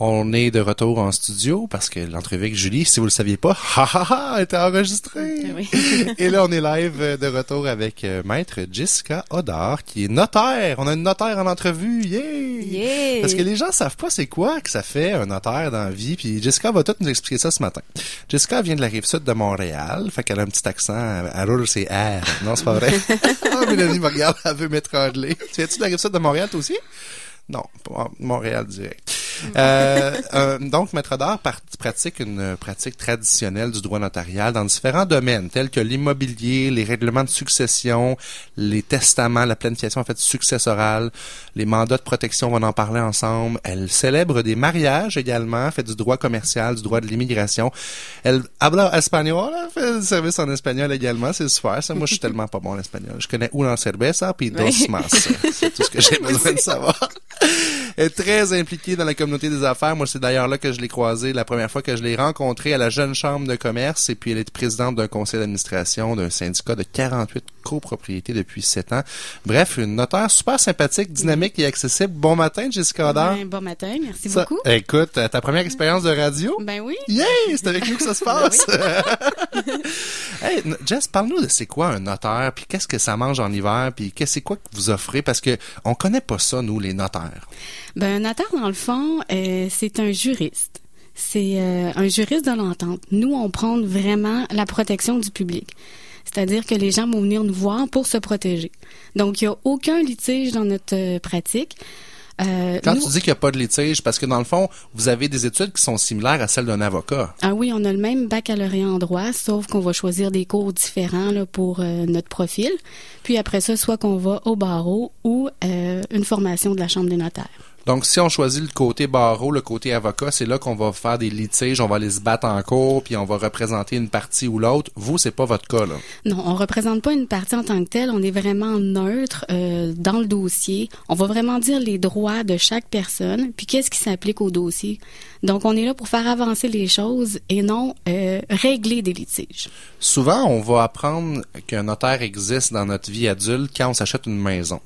On est de retour en studio parce que l'entrevue avec Julie, si vous le saviez pas, ha ha ha, était enregistrée. Oui. Et là, on est live de retour avec euh, Maître Jessica Odar, qui est notaire. On a une notaire en entrevue. Yeah! Yeah! Parce que les gens savent pas c'est quoi que ça fait un notaire dans la vie. Puis Jessica va tout nous expliquer ça ce matin. Jessica vient de la rive sud de Montréal. Fait qu'elle a un petit accent. Elle roule ses R. Non, c'est pas vrai. Ah, Mélanie me regarde, elle veut m'étrangler. Tu viens-tu de la rive sud de Montréal, toi aussi? Non, pas Montréal direct. Euh, euh, donc, Maître d'art pratique une pratique traditionnelle du droit notarial dans différents domaines, tels que l'immobilier, les règlements de succession, les testaments, la planification en fait successorale, les mandats de protection, on va en parler ensemble. Elle célèbre des mariages également, fait du droit commercial, du droit de l'immigration. Elle habla espagnol, elle fait du service en espagnol également, c'est super. Ça, moi, je suis tellement pas bon en espagnol. Je connais una cerveza puis dos Oui. mas. C'est tout ce que j'ai besoin de savoir. Est très impliquée dans la communauté des affaires. Moi, c'est d'ailleurs là que je l'ai croisée la première fois que je l'ai rencontrée à la Jeune Chambre de commerce. Et puis, elle est présidente d'un conseil d'administration d'un syndicat de 48 copropriétés depuis 7 ans. Bref, une notaire super sympathique, dynamique et accessible. Bon matin, Jessica Odar. Ben, bon matin, merci Ça- beaucoup. Écoute, ta première expérience de radio? Ben oui. Yay! C'est avec nous que ça se passe! Jess, parle-nous de c'est quoi un notaire, puis qu'est-ce que ça mange en hiver, puis qu'est-ce c'est quoi que vous offrez, parce que on connaît pas ça, nous, les notaires. Ben, un notaire, dans le fond, euh, c'est un juriste. C'est euh, un juriste de l'entente. Nous, on prend vraiment la protection du public. C'est-à-dire que les gens vont venir nous voir pour se protéger. Donc, il n'y a aucun litige dans notre euh, pratique. Euh, Quand nous- tu dis qu'il n'y a pas de litige, parce que dans le fond, vous avez des études qui sont similaires à celles d'un avocat. Ah oui, on a le même baccalauréat en droit, sauf qu'on va choisir des cours différents là, pour euh, notre profil. Puis après ça, soit qu'on va au barreau ou euh, une formation de la Chambre des notaires. Donc, si on choisit le côté barreau, le côté avocat, c'est là qu'on va faire des litiges, on va aller se battre en cours, puis on va représenter une partie ou l'autre. Vous, c'est pas votre cas, là. Non, on représente pas une partie en tant que telle. On est vraiment neutre euh, dans le dossier. On va vraiment dire les droits de chaque personne, puis qu'est-ce qui s'applique au dossier. Donc, on est là pour faire avancer les choses et non euh, régler des litiges. Souvent, on va apprendre qu'un notaire existe dans notre vie adulte quand on s'achète une maison.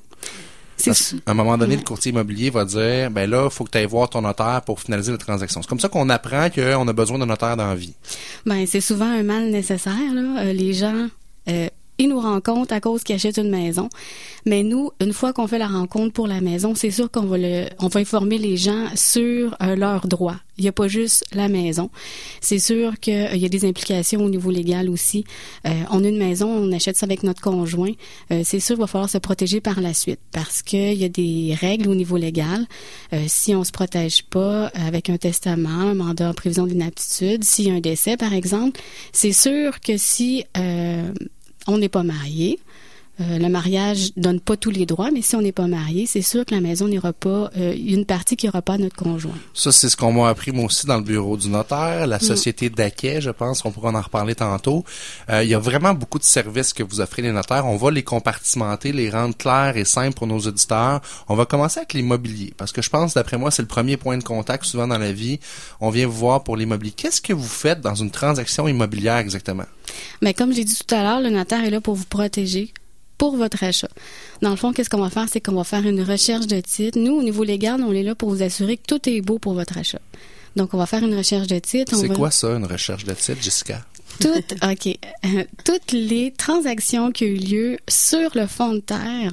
Parce qu'à un moment donné, le courtier immobilier va dire, ben là, faut que tu ailles voir ton notaire pour finaliser la transaction. C'est comme ça qu'on apprend qu'on a besoin d'un notaire dans la vie. Ben, c'est souvent un mal nécessaire. Là. Euh, les gens, euh, ils nous rencontrent à cause qu'ils achètent une maison. Mais nous, une fois qu'on fait la rencontre pour la maison, c'est sûr qu'on va le, on va informer les gens sur euh, leurs droits. Il n'y a pas juste la maison. C'est sûr qu'il y a des implications au niveau légal aussi. Euh, on a une maison, on achète ça avec notre conjoint. Euh, c'est sûr qu'il va falloir se protéger par la suite parce qu'il y a des règles au niveau légal. Euh, si on se protège pas avec un testament, un mandat en prévision d'inaptitude, s'il y a un décès, par exemple, c'est sûr que si euh, on n'est pas marié, euh, le mariage donne pas tous les droits, mais si on n'est pas marié, c'est sûr que la maison n'ira pas, euh, il y a une partie qui n'ira pas à notre conjoint. Ça, c'est ce qu'on m'a appris moi aussi dans le bureau du notaire, la société d'Aquet, je pense qu'on pourra en reparler tantôt. Euh, il y a vraiment beaucoup de services que vous offrez les notaires. On va les compartimenter, les rendre clairs et simples pour nos auditeurs. On va commencer avec l'immobilier, parce que je pense, d'après moi, c'est le premier point de contact souvent dans la vie. On vient vous voir pour l'immobilier. Qu'est-ce que vous faites dans une transaction immobilière exactement? Mais comme j'ai dit tout à l'heure, le notaire est là pour vous protéger pour votre achat. Dans le fond, qu'est-ce qu'on va faire? C'est qu'on va faire une recherche de titre. Nous, au niveau légal, on est là pour vous assurer que tout est beau pour votre achat. Donc, on va faire une recherche de titre. C'est va- quoi ça, une recherche de titre, Jessica? toutes, OK. Euh, toutes les transactions qui ont eu lieu sur le fond de terre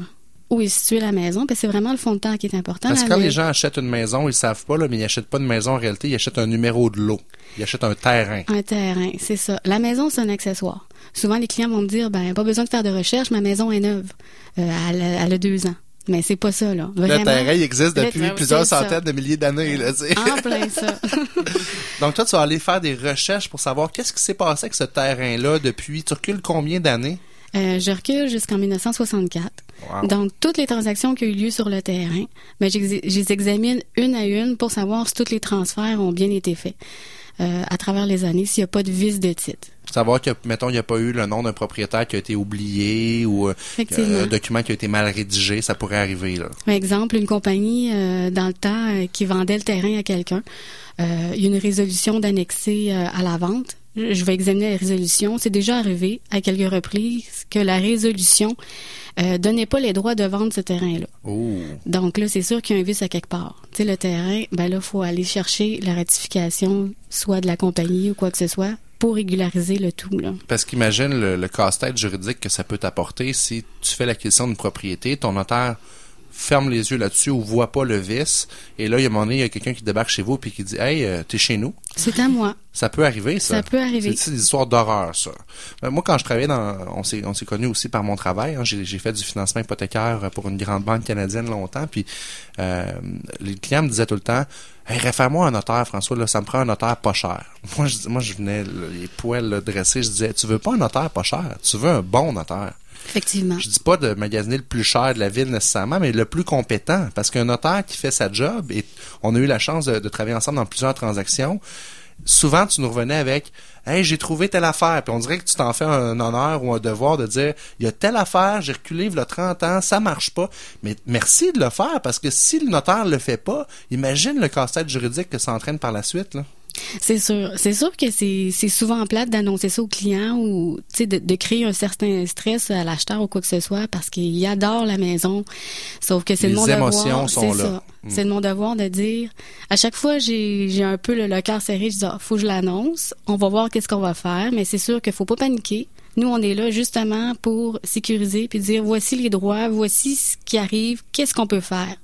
où est située la maison, que c'est vraiment le fond de terre qui est important. Parce que quand les gens achètent une maison, ils savent pas, là, mais ils achètent pas une maison en réalité, ils achètent un numéro de lot. Ils achètent un terrain. Un terrain, c'est ça. La maison, c'est un accessoire. Souvent, les clients vont me dire, ben, pas besoin de faire de recherche, ma maison est neuve. Euh, elle, a- elle a deux ans. Mais c'est pas ça, là. Le terrain, il existe depuis terrain, plusieurs ça. centaines de milliers d'années, là, tu sais. En plein ça. Donc, toi, tu vas aller faire des recherches pour savoir qu'est-ce qui s'est passé avec ce terrain-là depuis, tu recules combien d'années? Euh, je recule jusqu'en 1964. Wow. Donc, toutes les transactions qui ont eu lieu sur le terrain, ben, je les examine une à une pour savoir si tous les transferts ont bien été faits euh, à travers les années, s'il n'y a pas de vice de titre. Savoir que, mettons, il n'y a pas eu le nom d'un propriétaire qui a été oublié ou euh, Effectivement. un document qui a été mal rédigé, ça pourrait arriver, là. Par exemple, une compagnie euh, dans le temps euh, qui vendait le terrain à quelqu'un, euh, il y a une résolution d'annexer euh, à la vente. Je vais examiner la résolution. C'est déjà arrivé à quelques reprises que la résolution euh, donnait pas les droits de vendre ce terrain-là. Oh. Donc là, c'est sûr qu'il y a un vice à quelque part. Tu sais, le terrain, ben là, faut aller chercher la ratification, soit de la compagnie ou quoi que ce soit, pour régulariser le tout. Là. Parce qu'imagine le, le casse-tête juridique que ça peut t'apporter si tu fais l'acquisition d'une propriété, ton notaire ferme les yeux là-dessus ou voit pas le vice. Et là, il y a un moment donné, il y a quelqu'un qui débarque chez vous puis qui dit Hey, euh, t'es chez nous. C'est à moi. Ça peut arriver, ça. Ça peut arriver. C'est des histoires d'horreur, ça? Ben, moi, quand je travaillais dans, on s'est, on s'est connus aussi par mon travail. hein. j'ai, fait du financement hypothécaire pour une grande banque canadienne longtemps. Puis euh, les clients me disaient tout le temps, hey, réfère-moi un notaire, François. Là, ça me prend un notaire pas cher. Moi, je, moi, je venais les poils là, dressés. Je disais, tu veux pas un notaire pas cher? Tu veux un bon notaire. Effectivement. Je dis pas de magasiner le plus cher de la ville nécessairement, mais le plus compétent. Parce qu'un notaire qui fait sa job, et on a eu la chance de, travailler ensemble dans plusieurs transactions, souvent tu nous revenais avec Hey, j'ai trouvé telle affaire. Puis on dirait que tu t'en fais un honneur ou un devoir de dire il y a telle affaire, j'ai reculé il y a 30 ans, ça marche pas. Mais merci de le faire parce que si le notaire le fait pas, imagine le casse-tête juridique que ça entraîne par la suite. C'est sûr. C'est sûr que c'est souvent plate d'annoncer ça au client ou tu sais de, de créer un certain stress à l'acheteur ou quoi que ce soit parce qu'il adore la maison. Sauf que c'est de Les mon émotions devoir. sont c'est ça. Mm. C'est de mon devoir de dire. À chaque fois, j'ai j'ai un peu le, le cœur serré. Je dis ah, faut que je l'annonce. On va voir qu'est-ce qu'on va faire, mais c'est sûr qu'il faut pas paniquer. Nous, on est là justement pour sécuriser puis dire voici les droits, voici ce qui arrive, qu'est-ce qu'on peut faire.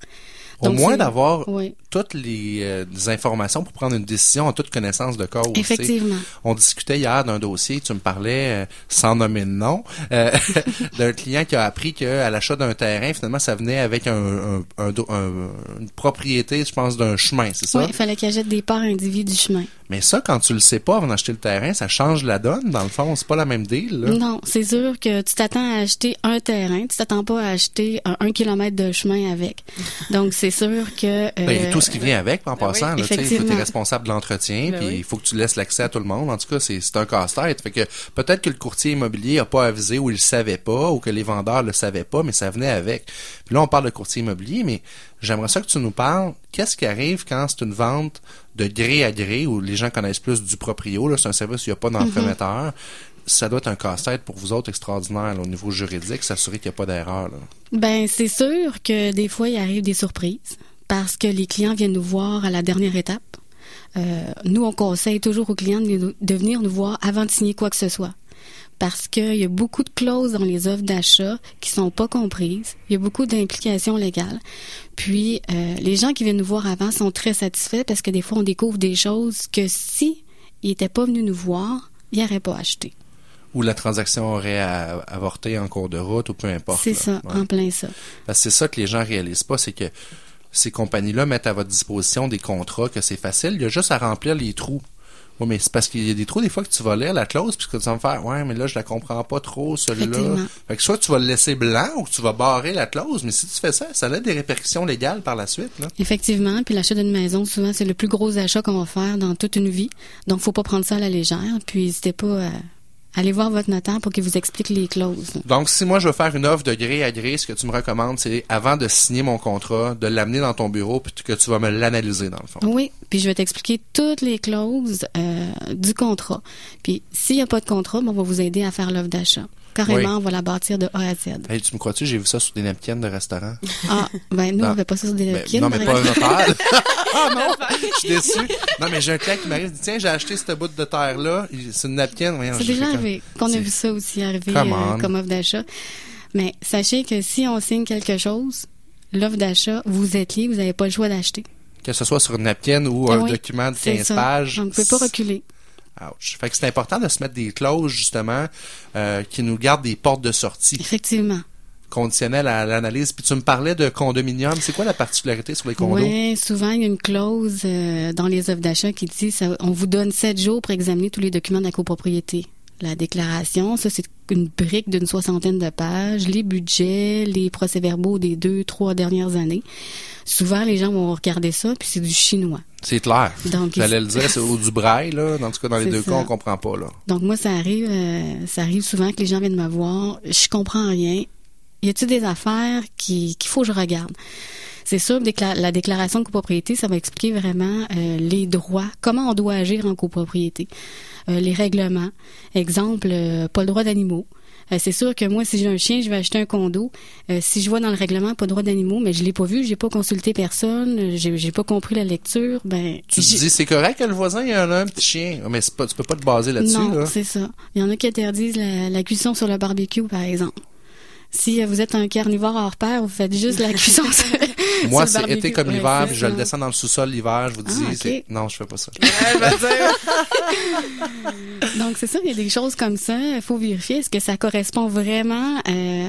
Au Donc, moins d'avoir Oui, toutes les, euh, informations pour prendre une décision en toute connaissance de cause. effectivement. On discutait hier d'un dossier, tu me parlais, euh, sans nommer de nom, euh, d'un client qui a appris qu'à l'achat d'un terrain, finalement, ça venait avec un, un- un do- un- une propriété, je pense, d'un chemin, c'est ça? Oui, il fallait qu'il achète des parts individuelles du chemin. Mais ça, quand tu le sais pas avant d'acheter le terrain, ça change la donne. Dans le fond, c'est pas la même deal. Là. Non, c'est sûr que tu t'attends à acheter un terrain, tu t'attends pas à acheter un, un kilomètre de chemin avec. Donc c'est sûr que. Ben, euh, tout ce qui vient avec, en ben passant, oui, là, tu sais, il faut effectivement. être responsable de l'entretien, Ben puis oui. il faut que tu laisses l'accès à tout le monde. En tout cas, c'est c'est un casse-tête. Fait que peut-être que le courtier immobilier a pas avisé ou il le savait pas, ou que les vendeurs le savaient pas, mais ça venait avec. Puis là, on parle de courtier immobilier, mais j'aimerais ça que tu nous parles. Qu'est-ce qui arrive quand c'est une vente de gré à gré, où les gens connaissent plus du proprio, c'est un service où il n'y a pas d'entremetteur. Ça doit être un casse-tête pour vous autres extraordinaire au niveau juridique, s'assurer qu'il n'y a pas d'erreur. Ben c'est sûr que des fois il arrive des surprises parce que les clients viennent nous voir à la dernière étape. Euh, nous on conseille toujours aux clients de venir nous voir avant de signer quoi que ce soit. Parce qu'il y a beaucoup de clauses dans les offres d'achat qui sont pas comprises. Il y a beaucoup d'implications légales. Puis, euh, les gens qui viennent nous voir avant sont très satisfaits parce que des fois, on découvre des choses que si ils n'étaient pas venus nous voir, ils n'auraient pas acheté. Ou la transaction aurait avorté en cours de route, ou peu importe. C'est ça, Ouais. en plein ça. Parce que c'est ça que les gens réalisent pas, c'est que ces compagnies-là mettent à votre disposition des contrats, que c'est facile, il y a juste à remplir les trous. Oui, mais c'est parce qu'il y a des trous, des fois, que tu vas lire la clause, puis que tu vas me faire, ouais, mais là, je la comprends pas trop, celui-là. Fait que soit tu vas le laisser blanc, ou que tu vas barrer la clause, mais si tu fais ça, ça a des répercussions légales par la suite, là. Effectivement, puis l'achat d'une maison, souvent, c'est le plus gros achat qu'on va faire dans toute une vie. Donc, faut pas prendre ça à la légère. Puis, n'hésitez pas à aller voir votre notaire pour qu'il vous explique les clauses. Donc, si moi je veux faire une offre de gré à gré, ce que tu me recommandes, c'est avant de signer mon contrat, de l'amener dans ton bureau, puis que tu vas me l'analyser dans le fond. Oui, puis je vais t'expliquer toutes les clauses euh, du contrat. Puis, s'il n'y a pas de contrat, ben, on va vous aider à faire l'offre d'achat. Carrément, Oui. on va la bâtir de A à Z. Hey, tu me crois-tu, j'ai vu ça sur des napkins de restaurant? Ah, ben nous, Non. on fait pas ça sur des Ben, napkins, non, mais pas un notaire. ah non, je suis déçu. Non, mais j'ai un client qui m'arrive, il dit, tiens, j'ai acheté cette bout de terre-là, c'est une napkin. C'est déjà arrivé qu'on a vu ça aussi arriver euh, comme offre d'achat. Mais sachez que si on signe quelque chose, l'offre d'achat, vous êtes lié, vous n'avez pas le choix d'acheter. Que ce soit sur une napkin ou un Oui, document de C'est 15 ça. pages. On ne peut pas reculer. Ouch. Fait que c'est important de se mettre des clauses, justement, euh, qui nous gardent des portes de sortie Effectivement. conditionnelles à l'analyse. Puis tu me parlais de condominium. C'est quoi la particularité sur les condos? Oui, souvent, il y a une clause euh, dans les offres d'achat qui dit ça, on vous donne sept jours pour examiner tous les documents de la copropriété. La déclaration, ça, c'est une brique d'une soixantaine de pages, les budgets, les procès-verbaux des deux, trois dernières années. Souvent, les gens vont regarder ça, puis c'est du chinois. C'est clair. Donc, J'allais le dire, c'est au du braille, là. Dans tout cas, dans les deux ça. cas, on comprend pas, là. Donc moi, ça arrive, euh, ça arrive souvent que les gens viennent me voir, je comprends rien. Y a-t-il des affaires qui qu'il faut que je regarde? C'est sûr, la déclaration de copropriété, ça va expliquer vraiment euh, les droits, comment on doit agir en copropriété, euh, les règlements. Exemple, euh, pas le droit d'animaux. c'est sûr que moi, si j'ai un chien, je vais acheter un condo. si je vois dans le règlement pas de droit d'animaux, mais je l'ai pas vu, j'ai pas consulté personne, j'ai, j'ai pas compris la lecture, ben. Tu te dis, c'est correct que le voisin ait un, un petit chien, mais c'est pas, tu peux pas te baser là-dessus, Non, c'est ça. Il y en a qui interdisent la, la cuisson sur le barbecue, par exemple. Si vous êtes un carnivore hors pair, vous faites juste la cuisson. Moi, c'est été comme l'hiver, puis je le descends dans le sous-sol l'hiver, je vous dis, ah, non, je fais pas ça. Donc, c'est ça, il y a des choses comme ça. Il faut vérifier, est-ce que ça correspond vraiment euh,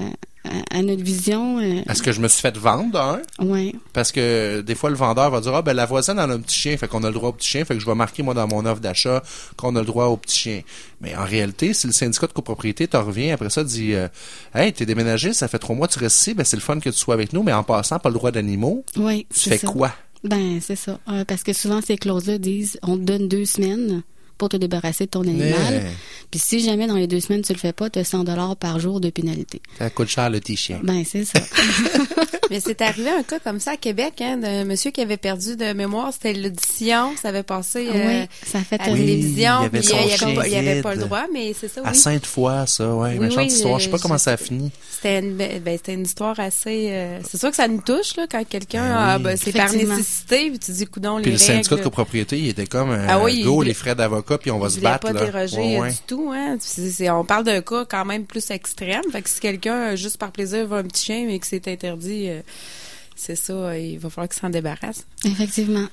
à, notre vision. Euh, Est-ce que je me suis fait vendre hein? Oui. Parce que des fois, le vendeur va dire, ah, ben, la voisine a un petit chien, fait qu'on a le droit au petit chien, fait que je vais marquer, moi, dans mon offre d'achat, qu'on a le droit au petit chien. Mais en réalité, si le syndicat de copropriété te revient après ça, dit, euh, hey, t'es déménagé, ça fait trois mois, tu restes ici, ben, c'est le fun que tu sois avec nous, mais en passant, pas le droit d'animaux. Oui. Tu fais quoi? Ben, c'est ça. Euh, parce que souvent, ces clauses-là disent, on te donne deux semaines pour te débarrasser de ton animal. Puis si jamais dans les deux semaines tu le fais pas, tu as 100 dollars par jour de pénalité. Ça coûte cher le petit chien. Ben c'est ça. Mais c'est arrivé un cas comme ça à Québec, hein, d'un monsieur qui avait perdu de mémoire. C'était l'audition, ça avait passé euh, ça fait à la télévision. Il avait, avait, pas, le droit, mais c'est ça. Oui. À Sainte-Foy, ça, ouais. Oui, méchante histoire. Je sais pas comment ça a fini. C'était une, ben, c'était une histoire assez. Euh, c'est sûr que ça nous touche là quand quelqu'un ben a, ben, c'est par nécessité, puis tu dis coudon les Puis le syndicat de copropriété, il était comme euh, ah, oui, go, les frais d'avocat, puis on va se battre. Pas déroger du tout. Hein? on parle d'un cas quand même plus extrême. Fait que si quelqu'un juste par plaisir veut un petit chien mais que c'est interdit c'est ça, il va falloir qu'il s'en débarrasse. Effectivement.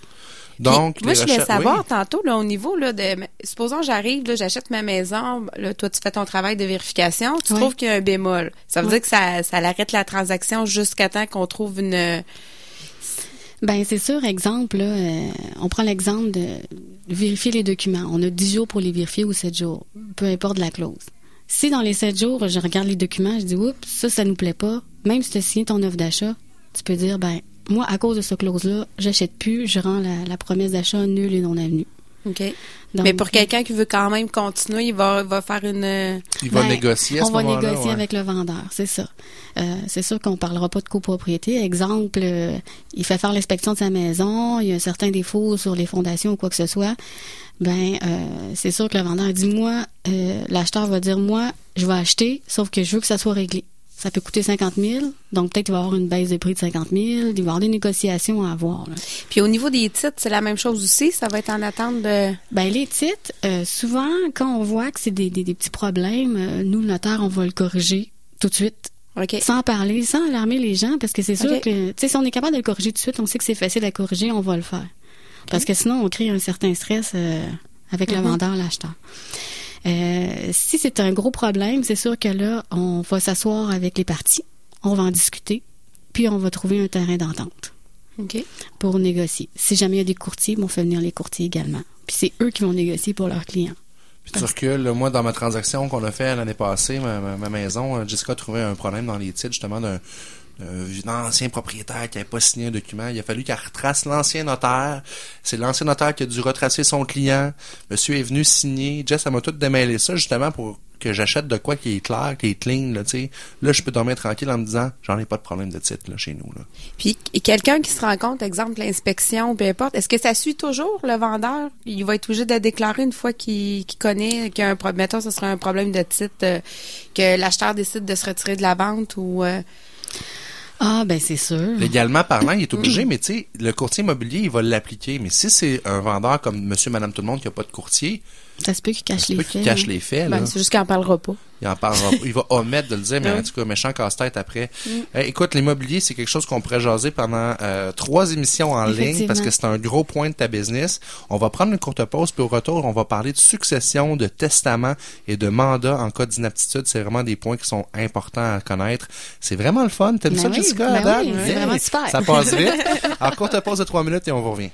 Donc, moi, je voulais savoir tantôt, là, au niveau là, de. Supposons j'arrive, là, j'achète ma maison, là, toi, tu fais ton travail de vérification, tu trouves qu'il y a un bémol. Ça veut dire que ça, ça arrête la transaction jusqu'à temps qu'on trouve une. Ben c'est sûr, exemple, là, euh, on prend l'exemple de vérifier les documents. On a 10 jours pour les vérifier ou 7 jours, peu importe la clause. Si dans les 7 jours, je regarde les documents, je dis, oups, ça, ça nous plaît pas, même si tu as signé ton offre d'achat, tu peux dire, ben, moi, à cause de ce clause-là, j'achète plus, je rends la, promesse d'achat nulle et non avenue. OK. Mais pour quelqu'un qui veut quand même continuer, il va, va faire une. Il va ben, négocier à ce On va négocier avec le vendeur, c'est ça. Euh, c'est sûr qu'on parlera pas de copropriété. Exemple, euh, il fait faire l'inspection de sa maison, il y a un certain défaut sur les fondations ou quoi que ce soit. Ben, euh, c'est sûr que le vendeur dit moi, l'acheteur va dire moi, je vais acheter, sauf que je veux que ça soit réglé ça peut coûter 50 000. Donc, peut-être qu'il va y avoir une baisse de prix de 50 000. Il va y avoir des négociations à avoir. Puis, au niveau des titres, c'est la même chose aussi? Ça va être en attente de... Ben les titres, euh, souvent, quand on voit que c'est des, petits problèmes, euh, nous, le notaire, on va le corriger tout de suite. Sans parler, sans alarmer les gens, parce que c'est sûr que, tu sais, si on est capable de le corriger tout de suite, on sait que c'est facile à corriger, on va le faire. Parce que sinon, on crée un certain stress euh, avec le mm-hmm. vendeur, l'acheteur. Euh, si c'est un gros problème, c'est sûr que là, on va s'asseoir avec les parties, on va en discuter, puis on va trouver un terrain d'entente pour négocier. Si jamais il y a des courtiers, on fait venir les courtiers également. Puis c'est eux qui vont négocier pour leurs clients. Puis tu recules, moi, dans ma transaction qu'on a fait l'année passée, ma, ma, maison, euh, Jessica a trouvé un problème dans les titres, justement, d'un un ancien propriétaire qui n'avait pas signé un document. Il a fallu qu'elle retrace l'ancien notaire. C'est l'ancien notaire qui a dû retracer son client. Monsieur est venu signer. Jess, elle m'a tout démêlé ça justement pour que j'achète de quoi qui est clair, qui est clean, là, je peux dormir tranquille en me disant, j'en ai pas de problème de titre, là, chez nous. Puis, quelqu'un qui se rend compte, exemple, l'inspection, peu importe, est-ce que ça suit toujours le vendeur? Il va être obligé de déclarer une fois qu'il connaît qu'il y a un problème, mettons, ce serait un problème de titre, euh, que l'acheteur décide de se retirer de la vente ou, euh, ah, ben c'est sûr. Légalement parlant, il est obligé, mais tu sais, le courtier immobilier, il va l'appliquer. Mais si c'est un vendeur comme monsieur, madame, tout le monde qui n'a pas de courtier, ça se peut qu'il cache, les, faits, cache les faits. Ben, c'est juste qu'il n'en parlera pas. Il en parlera Il va omettre de le dire, mais en tout cas, méchant casse-tête après. Mm. écoute, l'immobilier, c'est quelque chose qu'on pourrait jaser pendant euh, trois émissions en ligne parce que c'est un gros point de ta business. On va prendre une courte pause, puis au retour, on va parler de succession, de testament et de mandat en cas d'inaptitude. C'est vraiment des points qui sont importants à connaître. C'est vraiment le fun. T'aimes ben ça, Jessica? Ben oui, c'est vraiment super. Ça passe vite. Alors, courte pause de trois minutes et on vous revient.